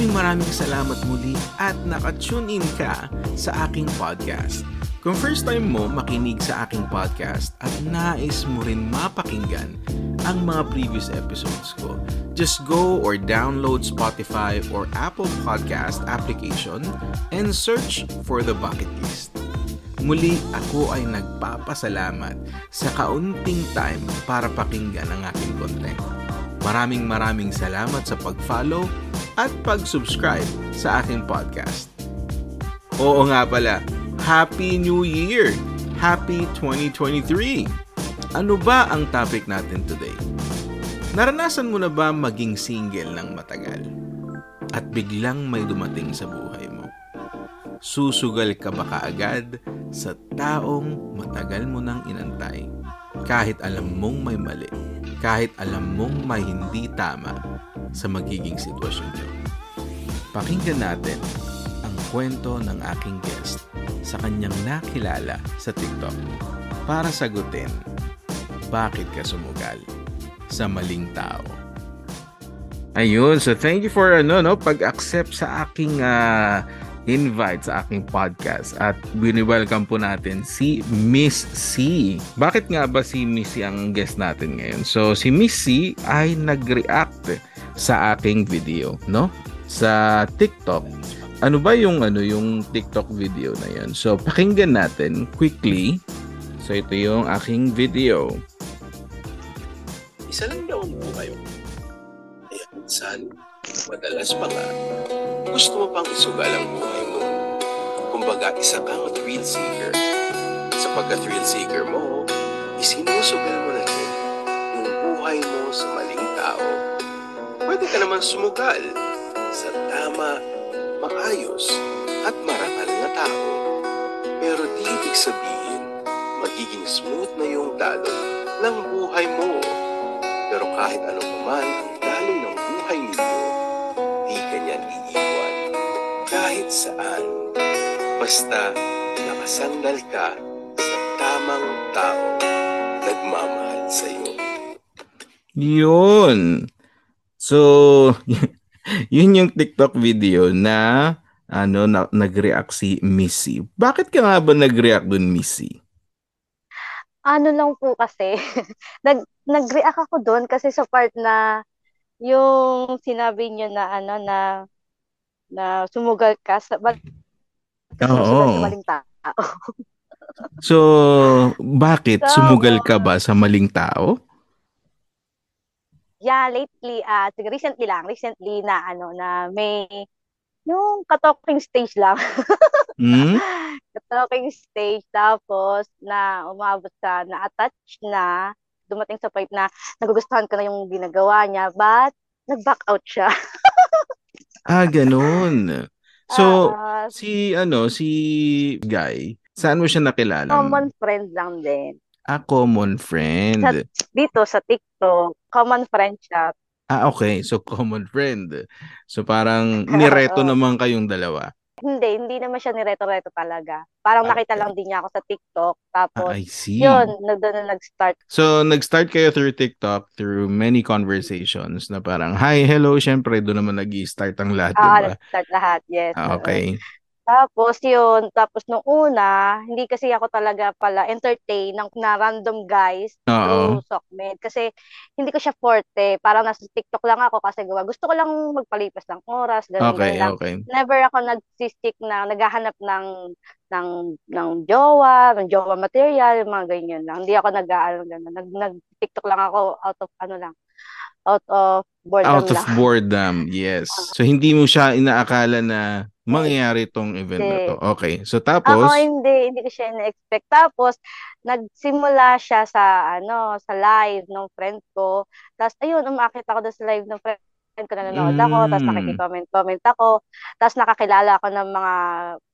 Maraming maraming salamat muli at nakatune in ka sa aking podcast. Kung first time mo makinig sa aking podcast at nais mo rin mapakinggan ang mga previous episodes ko, just go or download Spotify or Apple Podcast application and search for the bucket list. Muli ako ay nagpapasalamat sa kaunting time para pakinggan ang aking content. Maraming maraming salamat sa pag-follow at pag-subscribe sa aking podcast. Oo nga pala, Happy New Year! Happy 2023! Ano ba ang topic natin today? Naranasan mo na ba maging single ng matagal? At biglang may dumating sa buhay mo? Susugal ka ba kaagad sa taong matagal mo nang inantay? Kahit alam mong may mali, kahit alam mong may hindi tama sa magiging sitwasyon nyo. Pakinggan natin ang kwento ng aking guest sa kanyang nakilala sa TikTok para sagutin bakit ka sumugal sa maling tao. Ayun, so thank you for ano no pag-accept sa aking uh, invite sa aking podcast at bini-welcome po natin si Miss C. Bakit nga ba si Miss C ang guest natin ngayon? So si Miss C ay nag-react sa aking video, no? Sa TikTok. Ano ba yung ano yung TikTok video na 'yon? So pakinggan natin quickly. So ito yung aking video. Isa lang daw buhay mo. Kaya minsan, madalas pa nga, gusto mo pang isugal ang buhay mo. Kumbaga, isa kang thrill seeker. Sa pagka-thrill seeker mo, isinusugal mo na rin yung buhay mo sa maling tao. Pwede ka naman sumugal sa tama, maayos, at marangal na tao. Pero di ibig sabihin, magiging smooth na yung daloy ng buhay mo. Pero kahit anong paman ang daloy ng buhay ninyo, di ganyan iiwan. Kahit saan, basta nakasandal ka sa tamang tao nagmamahal sa iyo. Yun. So, yun yung TikTok video na ano na, nag-react si Missy. Bakit ka nga ba nag-react dun, Missy? Ano lang po kasi, nag, nag-react ako doon kasi sa part na yung sinabi niyo na ano na na sumugal ka sa bal- Oo. sa maling tao. So, bakit So, sumugal ka ba sa maling tao? Yeah, lately, ah uh, recently lang, recently na ano na may yung katalking stage lang. Hmm? katalking stage tapos na umabot sa na-attach na dumating sa point na nagugustuhan ko na yung ginagawa niya but nag-back out siya. Ah, ganun. So, Ah, si ano, si Guy, saan mo siya nakilala? common friend lang din. Ah, common friend. Sa- Dito sa TikTok, common friend siya. Ah, okay. So, common friend. So, parang nireto naman kayong dalawa. Hindi, hindi naman siya nireto-reto talaga. Parang nakita Okay. lang din niya ako sa TikTok. Ah, Tapos, I see. yun, nag, doon na nag-start. So, nag-start kayo through TikTok through many conversations na parang, hi, hello, syempre, doon naman nag-start ang lahat, Ah, ba? nag-start lahat, yes. Ah, okay. Tapos yun, tapos nung una, hindi kasi ako talaga pala entertain ng na random guys through Sokmed. Kasi hindi ko siya forte. Parang nasa TikTok lang ako kasi gawa. Gusto ko lang magpalipas ng oras, ganun Okay, lang. okay. Never ako nagsistick na naghahanap ng ng ng jowa, ng jowa material, mga ganyan lang. Hindi ako nag-aano ganun. Nag nag TikTok lang ako out of ano lang. Out of boredom Out of lang. boredom, yes. So, hindi mo siya inaakala na mangyayari tong event na to. Okay. So, Ako tapos, hindi, hindi ko siya na-expect. Tapos, nagsimula siya sa, ano, sa live ng friend ko. Tapos, ayun, umakit ako doon sa live ng friend ko, nanonood ako, tapos Mm. nakikicomment-comment ako, tapos nakakilala ako ng mga,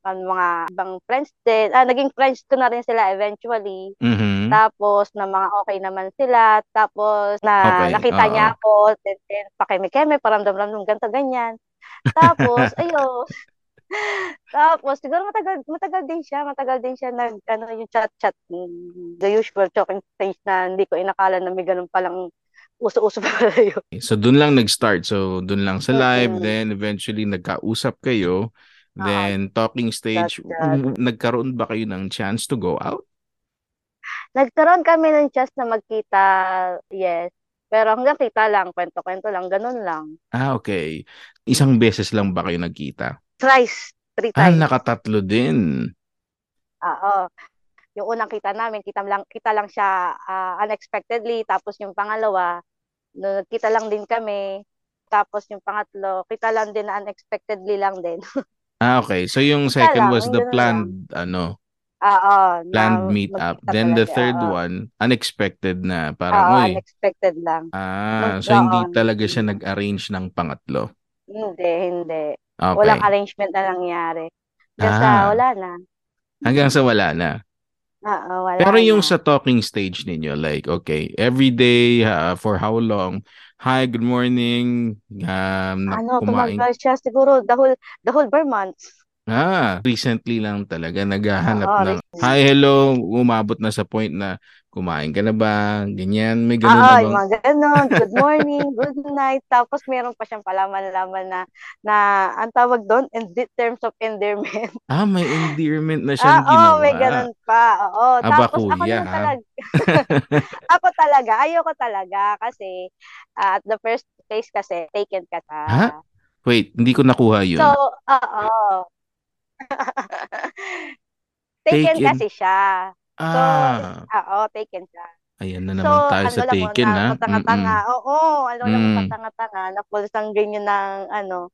ng mga ibang friends din. Ah, naging friends ko na rin sila eventually. mhm. Tapos, na mga okay naman sila. Tapos, na Okay, nakita oo. niya ako, then, then pakeme-keme, paramdam-ramdam, ganito, ganyan. Tapos, ayun. Tapos, siguro matagal, matagal din siya, matagal din siya nag, ano, yung chat-chat, the usual talking stage na hindi ko inakala na may ganun palang uso-uso pa yun. So doon lang nag-start. So doon lang sa live, Mm-mm. then eventually nagkausap kayo. Oo. Then talking stage, w- nagkaroon ba kayo ng chance to go out? Nagkaroon kami ng chance na magkita, yes. Pero hanggang kita lang, kwento-kwento lang, ganun lang. Ah, okay. Isang beses lang ba kayo nagkita? Thrice, three Ah, times. nakatatlo din. Oo. Yung unang kita namin, kita lang kita lang siya ah, unexpectedly, tapos yung pangalawa, no, nagkita lang din kami. Tapos yung pangatlo, kita lang din unexpectedly lang din. Ah, okay. So yung Kita second lang, was the ganun lang. planned, ano, Oo, planned meet up. Then the third oo. one, unexpected na. Parang, uy, unexpected lang. ah, Nung- so hindi talaga siya nag-arrange ng pangatlo. Hindi, hindi. Okay. Walang arrangement na nangyari. Hanggang sa Ah. wala na. Hanggang sa wala na. Oo, wala Pero yung na. sa talking stage ninyo, like, okay, every day, uh, for how long? Hi, good morning. Um, Ano, kumain. tumagal siya siguro the whole, the whole bar months. Ah, recently lang talaga naghahanap Oo, ng recently. hi, hello, umabot na sa point na kumain ka na ba? Ganyan, may ganun Oo, na yung bang? mga ganun. Good morning, good night. Tapos meron pa siyang palaman-laman na, na ang tawag doon, in terms of endearment. Ah, may endearment na Ah, siyang oo, ginawa. may ganun pa. Oo. Aba, Tapos ako kuya, naman ha? talaga, ako talaga, ayoko talaga kasi ah, at the first place kasi, taken ka sa. Ha? Wait, hindi ko nakuha yun. So, oo. taken Taken. kasi siya. So, Ah, oo, taken siya. ayan na So, naman tayo ano sa taken, na ha? matanga-tanga. Mm-mm. Oo, ano Mm. matanga-tanga, na full sanggol yun ng ano.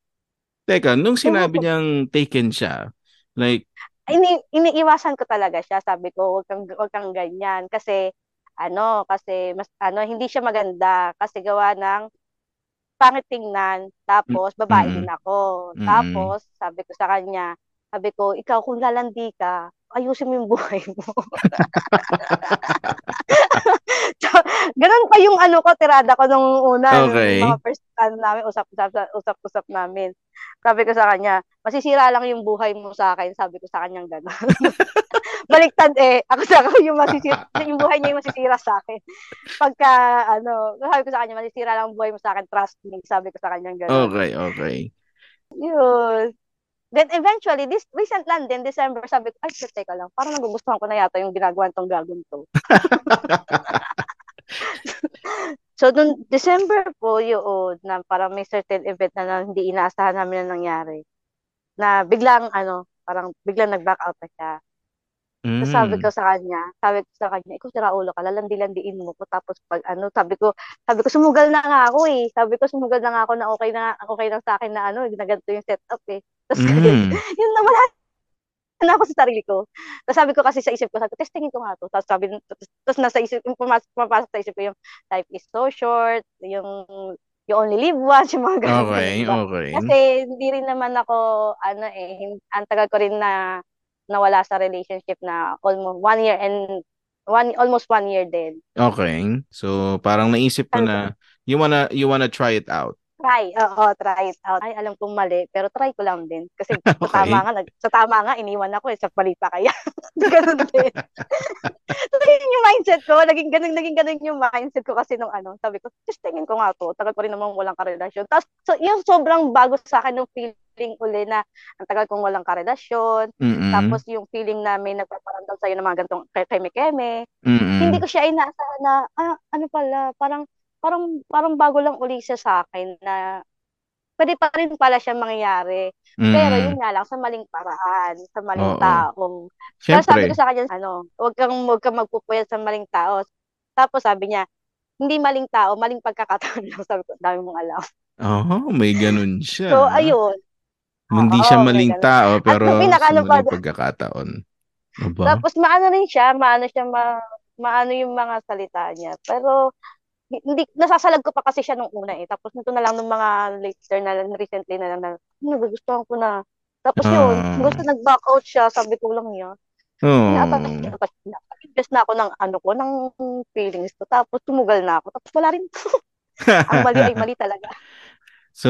Teka, nung So, sinabi niyang taken siya, like, ini iniiwasan ko talaga siya. Sabi ko, wag kang, wag kang ganyan. Kasi, ano, kasi, mas, ano, hindi siya maganda. Kasi gawa ng pangit tingnan. Tapos, babae mm-mm. din ako. Mm-mm. Tapos, sabi ko sa kanya, sabi ko, ikaw kung lalandi ka, ayusin mo yung buhay mo. so, ganun pa yung ano ko, tirada ko nung una, Okay. nung mga first ano namin, usap-usap, usap-usap namin. Sabi ko sa kanya, masisira lang yung buhay mo sa akin. Sabi ko sa kanyang gano'n. Baliktad eh. Ako sa ako yung masisira, yung buhay niya yung masisira sa akin. Pagka, ano, sabi ko sa kanya, masisira lang ang buhay mo sa akin, trust me. Sabi ko sa kanyang gano'n. okay, okay. Yun. Then eventually, this recent lang din, December, sabi ko, ay, shit, teka lang, parang nagugustuhan ko na yata yung ginagawa nitong gagawin to. so, nung December po, yun, na parang may certain event na, na hindi inaasahan namin na nangyari. Na biglang, ano, parang biglang nag-back out na siya. So, sabi Mm. ko sa kanya, sabi ko sa kanya, ikaw sira ulo ka, lalandi-landiin mo ko. Tapos pag ano, sabi ko, sabi ko sumugal na nga ako eh. Sabi ko sumugal na nga ako na okay na okay lang sa akin na ano, na ganito yung setup eh. Tapos Mm. yun na wala na ako sa sarili ko. Tapos sabi ko kasi sa isip ko, sabi ko, testingin ko nga to. Tapos sabi, tapos, nasa isip, pumasok, pumapasok sa isip ko yung life is so short, yung you only live once, yung mga ganun. Okay, ganun ba? okay. Kasi hindi rin naman ako, ano eh, ang tagal ko rin na nawala sa relationship na almost one year and one almost one year din. Okay. So, parang naisip ko na you wanna you wanna try it out. Try, oo, try it out. Ay, alam kong mali, pero try ko lang din. Kasi sa Okay. tama nga, nag, sa tama nga, iniwan ako eh, sa mali pa kaya. ganun din. so, yun yung mindset ko. Naging ganun, naging ganun yung mindset ko kasi nung ano, sabi ko, just tingin ko nga to. Tagal ko rin naman walang karelasyon. Tapos, so, yung sobrang bago sa akin ng feeling uli na ang tagal kong walang karelasyon. Mm-mm. Tapos yung feeling na may nagpaparamdam sa'yo ng mga gantong keme-keme. Mm-mm. Hindi ko siya inaasahan na, ah, ano pala, parang, parang, parang bago lang uli siya sa akin na pwede pa rin pala siya mangyayari. Pero Mm-mm. yun nga lang, sa maling paraan, sa maling Oo. tao. Kaya sabi Siyempre. ko sa kanya, ano, huwag kang, huwag kang magpupuyat sa maling tao. Tapos sabi niya, hindi maling tao, maling pagkakataon lang. Sabi ko, dami mong alam. Oh, may ganun siya. So, ayun. Hindi Oo, siya maling ganun. tao pero pinaka- sa ano maling pagkakataon. Aba? Tapos maano rin siya, maano siya, ma, maano yung mga salita niya. Pero, hindi, nasasalag ko pa kasi siya nung una eh. Tapos nito na lang nung mga later na lang, recently na lang na, nagugustuhan ko na. Tapos yun, Ah. gusto nag-back out siya, sabi ko lang niya. Oh. Inatas na ako ng ano ko, ng feelings ko. Tapos tumugal na ako. Tapos wala rin. Ang mali ay mali talaga. So,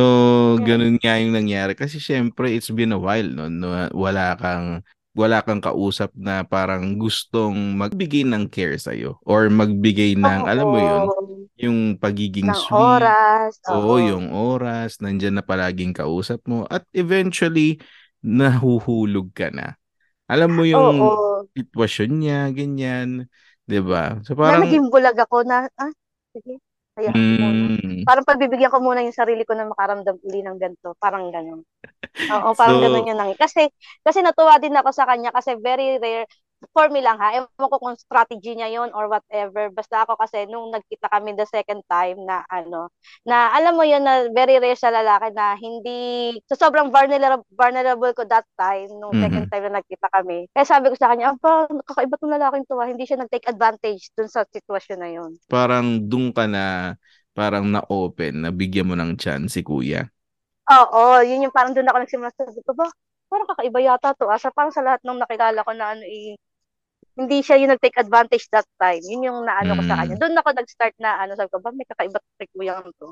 ganun nga yung nangyari. Kasi syempre, it's been a while, no? no wala kang wala kang kausap na parang gustong magbigay ng care sa'yo or magbigay ng, alam mo yun, Oo. yung pagiging ng sweet. oras. Oo, Oo. yung oras, nandyan na palaging kausap mo. At eventually, nahuhulog ka na. Alam mo yung Oo. sitwasyon niya, ganyan. 'Di ba? So Na parang, naging bulag ako na, ah, sige, muna. mm, Parang pagbibigyan ko muna yung sarili ko na makaramdam uli ng ganito. Parang ganun. Oo, parang So- ganun yung nangyari. Kasi, kasi natuwa din ako sa kanya kasi very rare, for me lang ha, ewan ko kung strategy niya yon or whatever. Basta ako kasi nung nagkita kami the second time na ano, na alam mo yun na very rare sa lalaki na hindi, so sobrang vulnerable, vulnerable ko that time, nung second Mhm. time na nagkita kami. Kaya sabi ko sa kanya, aba, kakaiba tong lalaking to ha, hindi siya nag-take advantage dun sa sitwasyon na yun. parang dun ka na, parang na-open, na bigyan mo ng chance si kuya. Oo, yun yung parang doon ako nagsimula sabi ko ba, parang kakaiba yata to. Asa parang sa lahat ng nakilala ko na ano eh, hindi siya yung nag-take advantage that time. Yun yung naano ko sa Mm. kanya. Doon ako nag-start na ano, sabi ko ba, may kakaiba to kuya to.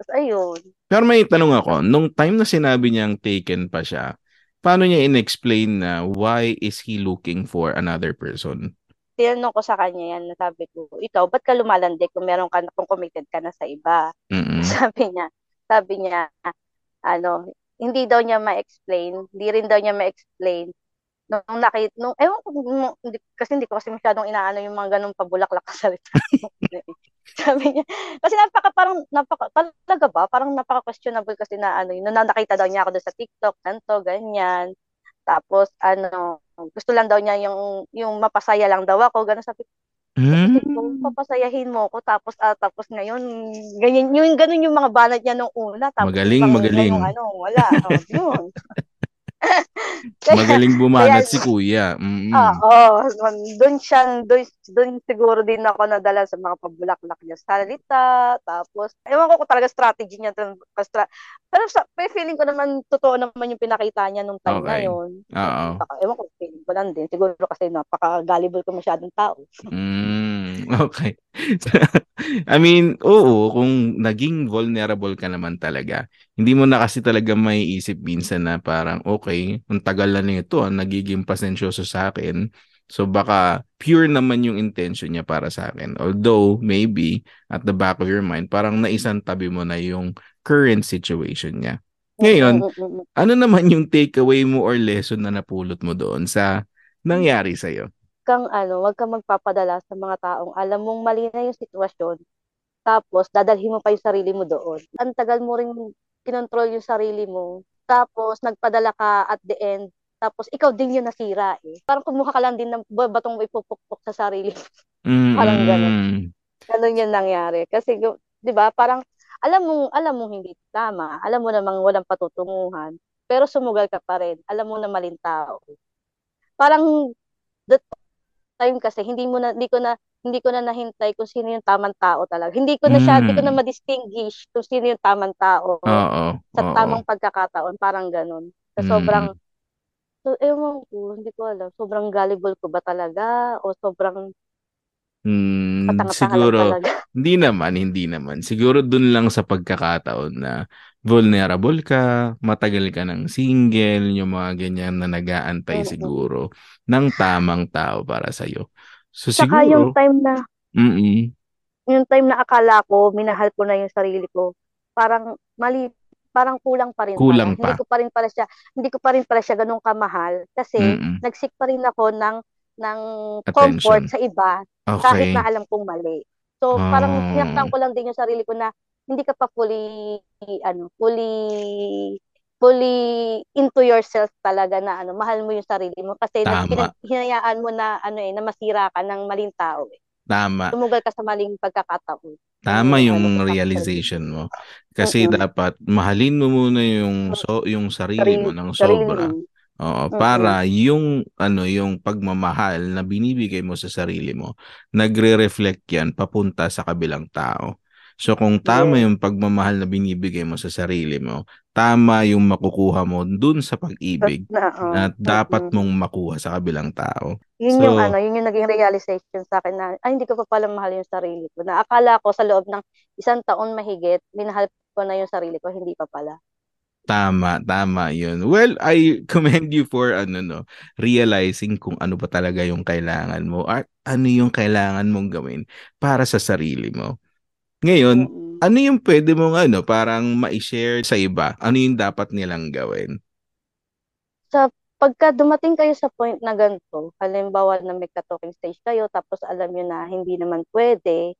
Tapos ayun. Pero may tanong ako, nung time na sinabi niyang taken pa siya, paano niya in-explain na why is he looking for another person? Tinanong ko sa kanya yan, sabi ko, ikaw, ba't ka lumalandi kung meron ka, kung committed ka na sa iba? Mm-mm. Sabi niya, sabi niya, ano, hindi daw niya ma-explain, hindi rin daw niya ma-explain nung nakita, nung, ewan ko, nung- hindi, kasi hindi ko kasi masyadong inaano yung mga ganung pabulaklak na salita. Sabi niya, kasi napaka, parang, napaka, talaga ba? Parang napaka-questionable kasi na ano, yun, na nakita daw niya ako doon sa TikTok, ganto, ganyan. Tapos, ano, gusto lang daw niya yung, yung mapasaya lang daw ako, ganun sabi Mm. Ko, papasayahin mo ko tapos ah, tapos ngayon ganyan yung ganun yung mga banat niya nung una tapos Magaling, magaling. ano wala oh, yun Kaya- Magaling bumanat kaya- si kuya. Mm. Ah, oo. Doon siya, doon, siguro din ako nadala sa mga pabulaklak niya sa salita. Tapos, ewan ko kung talaga strategy niya. kastra- Pero sa, feeling ko naman, totoo naman yung pinakita niya nung time na Okay. yun. Oo. Ewan ko, feeling ko lang din. Siguro kasi napaka-gullible ko masyadong tao. Mm, okay. I mean, oo, kung naging vulnerable ka naman talaga, hindi mo na kasi talaga may isip minsan na parang, okay, ang tagal na nito, ang nagiging pasensyoso sa akin. So baka pure naman yung intention niya para sa akin. Although, maybe, at the back of your mind, parang naisantabi mo na yung current situation niya. Ngayon, ano naman yung takeaway mo or lesson na napulot mo doon sa nangyari sa'yo? Kang ano, wag kang magpapadala sa mga taong alam mong mali na yung sitwasyon. Tapos dadalhin mo pa yung sarili mo doon. Ang tagal mo ring kinontrol yung sarili mo. Tapos nagpadala ka at the end. Tapos ikaw din yung nasira eh. Parang kumuha ka lang din ng ba- batong ipupukpok sa sarili. mo. Parang ganun. Ganun yung nangyari. Kasi, di ba, parang alam mo, alam mo hindi tama. Alam mo namang walang patutunguhan. Pero sumugal ka pa rin. Alam mo na maling tao. Parang that time kasi hindi mo na hindi ko na hindi ko na nahintay kung sino yung tamang tao talaga. Hindi ko na siya, hindi ko na Mm. ma-distinguish kung sino yung tamang tao Oo. sa oo. tamang pagkakataon, parang ganun. Sa Mm. sobrang So, ewan ko, hindi ko alam. Sobrang gullible ko ba talaga? O sobrang Mm, siguro, talaga? hindi naman, hindi naman. Siguro dun lang sa pagkakataon na vulnerable ka, matagal ka ng single, yung mga ganyan na nag-aantay Mm-mm. siguro ng tamang tao para sa'yo. So Saka yung siguro, time na, mm yung time na akala ko, minahal ko na yung sarili ko, parang mali, parang kulang pa rin Kulang pala. Hindi pa. ko pa rin pala siya, hindi ko pa rin pala siya ganun kamahal kasi Mm-mm. nagsik pa rin ako ng ng comfort Attention. sa iba kahit Okay. na alam kong mali. So parang Ah. sinaktan ko lang din yung sarili ko na hindi ka pa fully ano, fully fully into yourself talaga na ano, mahal mo yung sarili mo kasi Tama. hinayaan mo na ano eh, na masira ka ng maling tao eh. Tama. Tumugal ka sa maling pagkakataon. Tama Yung ano realization mo. Kasi Mm-mm. dapat mahalin mo muna yung so yung sarili mo ng sobra. Oo, Mm-mm. para yung ano yung pagmamahal na binibigay mo sa sarili mo, nagre-reflect yan papunta sa kabilang tao. So kung tama yung pagmamahal na binibigay mo sa sarili mo, tama yung makukuha mo dun sa pag-ibig Na, oh, na dapat mm-mm. mong makuha sa kabilang tao. Yun yung So- ano, yun yung naging realization sa akin na, ay, hindi ko pa pala mahal yung sarili ko. Na akala ko sa loob ng isang taon mahigit, minahal ko na yung sarili ko, hindi pa pala. Tama, tama yun. Well, I commend you for ano no, realizing kung ano ba talaga yung kailangan mo at ano yung kailangan mong gawin para sa sarili mo. Ngayon, Mm-mm. ano yung pwede mong ano, parang ma-share sa iba? Ano yung dapat nilang gawin? Sa pagka dumating kayo sa point na ganito, halimbawa na may ka-talking stage kayo, tapos alam nyo na hindi naman pwede,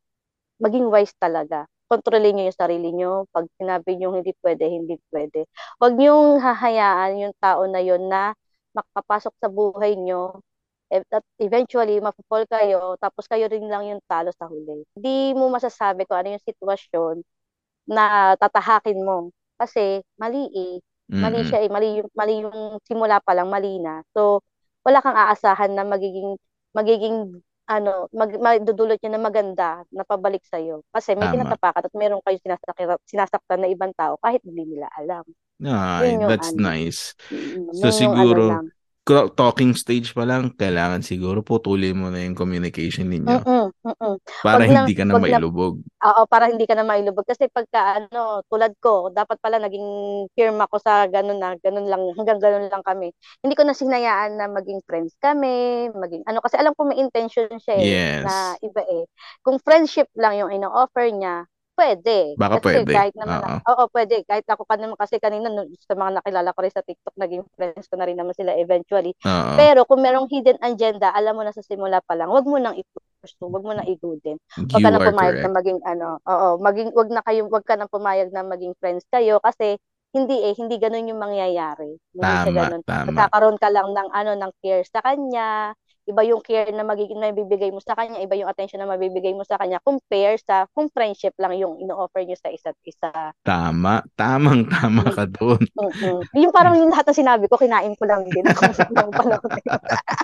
maging wise talaga. Kontrolin nyo yung sarili nyo. Pag sinabi nyo hindi pwede, hindi pwede. Huwag nyo hahayaan yung tao na yon na makapasok sa buhay nyo at eventually mapupol kayo tapos kayo rin lang yung talo sa huli. Hindi mo masasabi kung ano yung sitwasyon na tatahakin mo kasi mali eh. Mali siya eh, mali yung, mali yung simula pa lang, mali na. So, wala kang aasahan na magiging, magiging, ano, mag, madudulot niya na maganda na pabalik sa'yo. Kasi may Tama. tinatapakan at meron kayo sinasaktan, sinasaktan na ibang tao kahit hindi nila alam. Ay, Yun that's ano. nice. So yun yung siguro, ano lang. Talking stage pa lang, kailangan siguro putulin mo na yung communication ninyo Mm-mm, mm-mm. para Wag lang- hindi ka na mailubog. Oo, para hindi ka na mailubog. Kasi pagka ano, tulad ko, dapat pala naging firma ko sa ganun na, ganun lang, hanggang ganun lang kami. Hindi ko na sinayaan na maging friends kami, maging ano, kasi alam ko may intention siya eh, Yes. na iba eh. Kung friendship lang yung ino-offer niya, pwede. Baka kasi pwede. kahit naman, Oo. na, oo, pwede. Kahit ako pa naman kasi kanina, no, sa mga nakilala ko rin sa TikTok, naging friends ko na rin naman sila eventually. Oo. Pero kung merong hidden agenda, alam mo na sa simula pa lang, wag mo nang i-pursue, wag mo nang i-do You Huwag ka nang pumayag correct. na maging ano, oo, maging wag na kayo, wag ka nang pumayag na maging friends kayo kasi hindi eh, hindi ganun yung mangyayari. Hindi Tama, ganun. tama. Magkakaroon ka lang ng ano ng care sa kanya. Iba yung care na magiging na bibigay mo sa kanya, iba yung attention na mabibigay mo sa kanya compare sa kung friendship lang yung ino-offer niyo sa isa't isa. Tama. Tamang tama ka doon. Mm-mm. Yung parang yung lahat ng sinabi ko, kinain ko lang din ako sa panahon.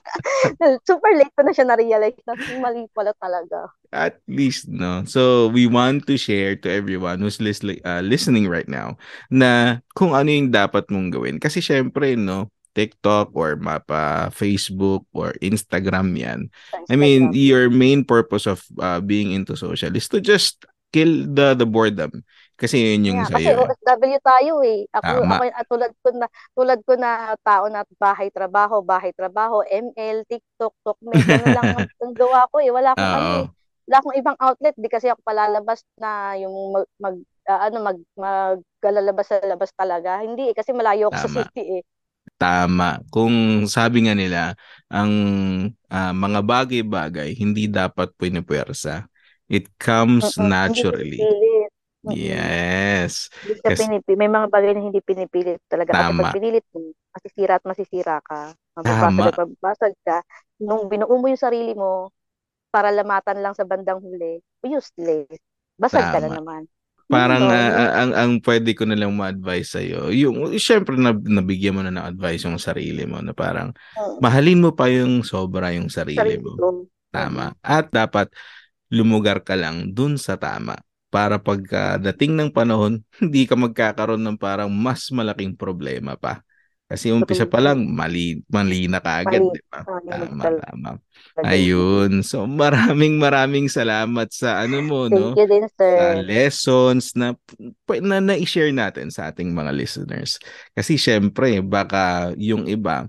Super late ko na siya na-realize na mali pala talaga. At least, no? So, we want to share to everyone who's lis- uh, listening right now na kung ano yung dapat mong gawin. Kasi syempre, no? TikTok or mapa Facebook or Instagram yan. Sa I mean, your main purpose of uh, being into social is to just kill the the boredom. Kasi yun yung Yeah, kasi sa'yo. eh. OFW tayo eh. Ako, Tama. ako ah, tulad ko na tulad ko na tao na bahay trabaho, bahay trabaho, ML, TikTok, Tokme, ano lang ang, gawa ko eh. Wala akong ano eh. Wala akong ibang outlet, di kasi ako palalabas na yung mag, mag ah, ano mag maglalabas sa labas talaga. Hindi eh, kasi malayo ako sa Tama. city eh. Tama. Kung sabi nga nila, ang ah, mga bagay-bagay hindi dapat pinipuwersa. It comes Mm-mm, naturally. Mm-mm. Yes. Hindi siya Kasi- pinipilit. May mga bagay na hindi pinipilit talaga. Kasi Tama. pag pinilit mo, masisira at masisira ka. Tama. Mababasag at mababasag ka. Nung binuo mo yung sarili mo, para lamatan lang sa bandang huli, useless. Basag ka na Tama. naman. Parang ah, ang ang pwede ko na lang ma-advise sa iyo, yung syempre na, nabigyan mo na ng advice yung sarili mo na parang mahalin mo pa yung sobra yung sarili sarili mo. ko. Tama. At dapat lumugar ka lang dun sa tama para pagkadating ng panahon, hindi ka magkakaroon ng parang mas malaking problema pa. Kasi umpisa pa lang, mali, mali na kaagad, Mali. di ba? Mali Tama, tama. Ayun. So maraming maraming salamat sa ano mo, no? Thank you din, Sa sir. lessons na, na na-share natin sa ating mga listeners. Kasi syempre, baka yung iba,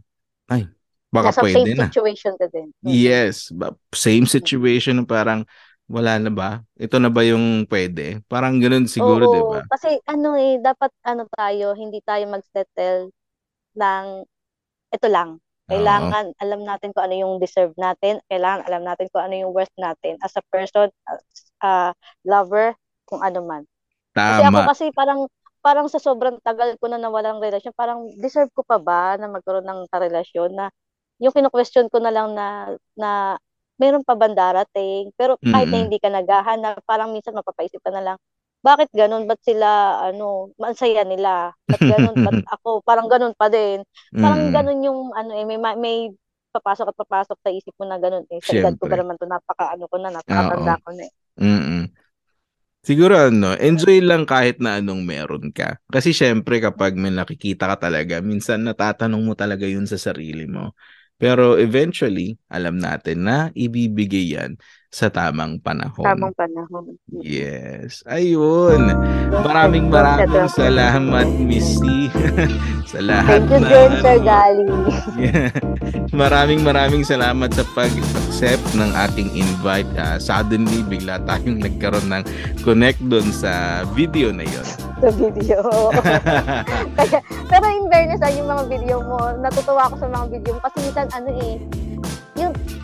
ay, baka Nasa pwede same na. situation ka din. Mm. Yes, same situation parang wala na ba? Ito na ba yung pwede? Parang ganun siguro, 'di ba? Kasi ano eh, dapat ano tayo, hindi tayo mag-settle ng ito lang. Kailangan alam natin kung ano yung deserve natin. Kailangan alam natin kung ano yung worth natin as a person, as a lover, kung ano man. Kasi ako Tama. kasi parang parang sa sobrang tagal ko na nawalang relasyon, parang deserve ko pa ba na magkaroon ng karelasyon na yung kino-question ko na lang na na meron pa bang darating? Pero kahit na Mm-mm. hindi ka naghahanap, parang minsan mapapaisip ka na lang, bakit ganun? Ba't sila, ano, maansaya nila? Ba't ganun? Ba't ako? Parang ganun pa din. Parang Mm-mm. ganun yung, ano eh, may, ma- may papasok at papasok sa isip mo na ganun eh. Sa edad ko Siyempre. ba naman to, napaka, ano ko na, napakatanda ko na eh. Mm-mm. Siguro ano, enjoy lang kahit na anong meron ka. Kasi syempre kapag may nakikita ka talaga, minsan natatanong mo talaga yun sa sarili mo Pero eventually, alam natin na ibibigay yan sa tamang panahon. Tamang panahon. Yes. Ayun. Maraming maraming salamat, Missy. sa lahat Thank you na... din, Sir Gali. Yeah. Maraming maraming salamat sa pag-accept ng ating invite. Uh, suddenly, bigla tayong nagkaroon ng connect doon sa video na yon. Sa video. Kaya, pero in fairness, ah, yung mga video mo, natutuwa ako sa mga video mo kasi minsan ano eh,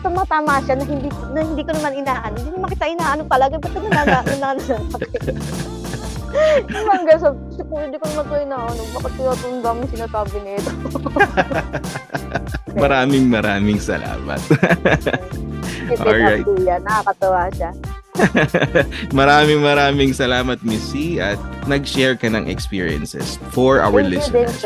tumatama siya na hindi na hindi ko naman inaano. Hindi naman kita inaano talaga. Ba't na inaano na Yung hanggang sa, hindi ko naman ito inaano, bakit kaya ito ang daming sinasabi nito? maraming maraming salamat. Alright. Nakakatawa siya. maraming maraming salamat, Miss C, at nag-share ka ng experiences for our Thank you din, listeners.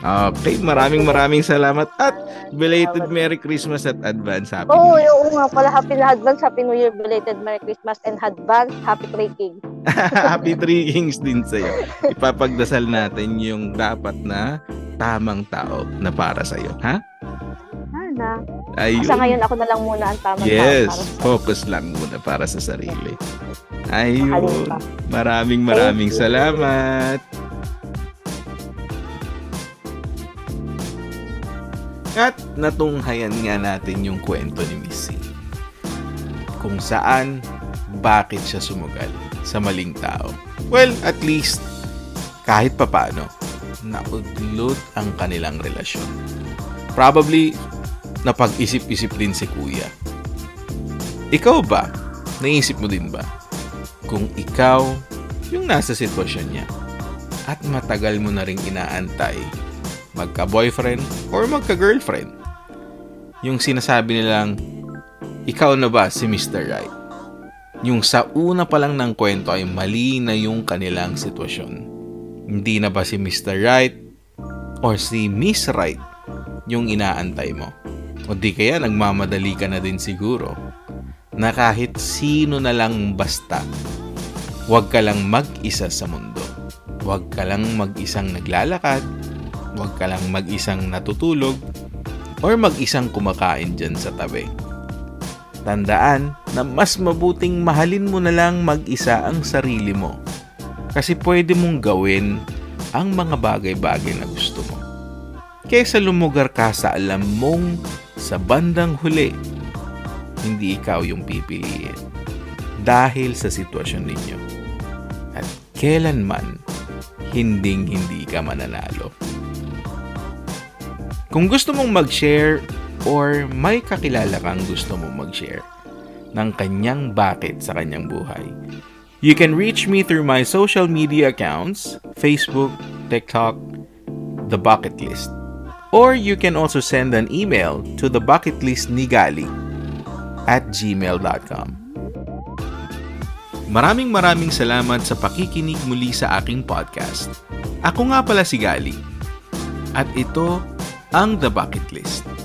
Okay, maraming maraming salamat at belated Merry Christmas at advance Happy oh, New Year. oo nga pala. Happy na advance, Happy New Year, belated Merry Christmas, and advance, Happy Breaking. Happy Three Kings din sa'yo. Ipapagdasal natin yung dapat na tamang tao na para sa'yo. Ha? Sana. Ayun. Sa ngayon, ako na lang muna ang tamang Yes, tao para sa focus lang muna para sa sarili. Ayun. Maraming maraming salamat. At natunghayan nga natin yung kwento ni Missy. Kung saan, bakit siya sumugal sa maling tao. Well, at least, kahit papano, naudlot ang kanilang relasyon. Probably, napag-isip-isip din si kuya. Ikaw ba? Naisip mo din ba? Kung ikaw yung nasa sitwasyon niya at matagal mo na ring inaantay magka-boyfriend or magka-girlfriend. Yung sinasabi nilang, ikaw na ba si Mr. Right? Yung sa una pa lang ng kwento ay mali na yung kanilang sitwasyon. Hindi na ba si Mr. Right or si Miss Right yung inaantay mo? O di kaya nagmamadali ka na din siguro na kahit sino na lang basta, huwag ka lang mag-isa sa mundo. Huwag ka lang mag-isang naglalakad, huwag ka lang mag-isang natutulog, or mag-isang kumakain dyan sa tabi. Tandaan na mas mabuting mahalin mo na lang mag-isa ang sarili mo. Kasi pwede mong gawin ang mga bagay-bagay na gusto mo. Kesa lumugar ka sa alam mong sa bandang huli, hindi ikaw yung pipiliin. Dahil sa sitwasyon ninyo. At kailanman, hinding-hindi ka mananalo. Kung gusto mong mag-share or may kakilala kang gusto mong mag-share ng kanyang bakit sa kanyang buhay, you can reach me through my social media accounts, Facebook, TikTok, The Bucket List. Or you can also send an email to the bucket list nigali at gmail.com. Maraming maraming salamat sa pakikinig muli sa aking podcast. Ako nga pala si Gali. At ito ang The Bucket List.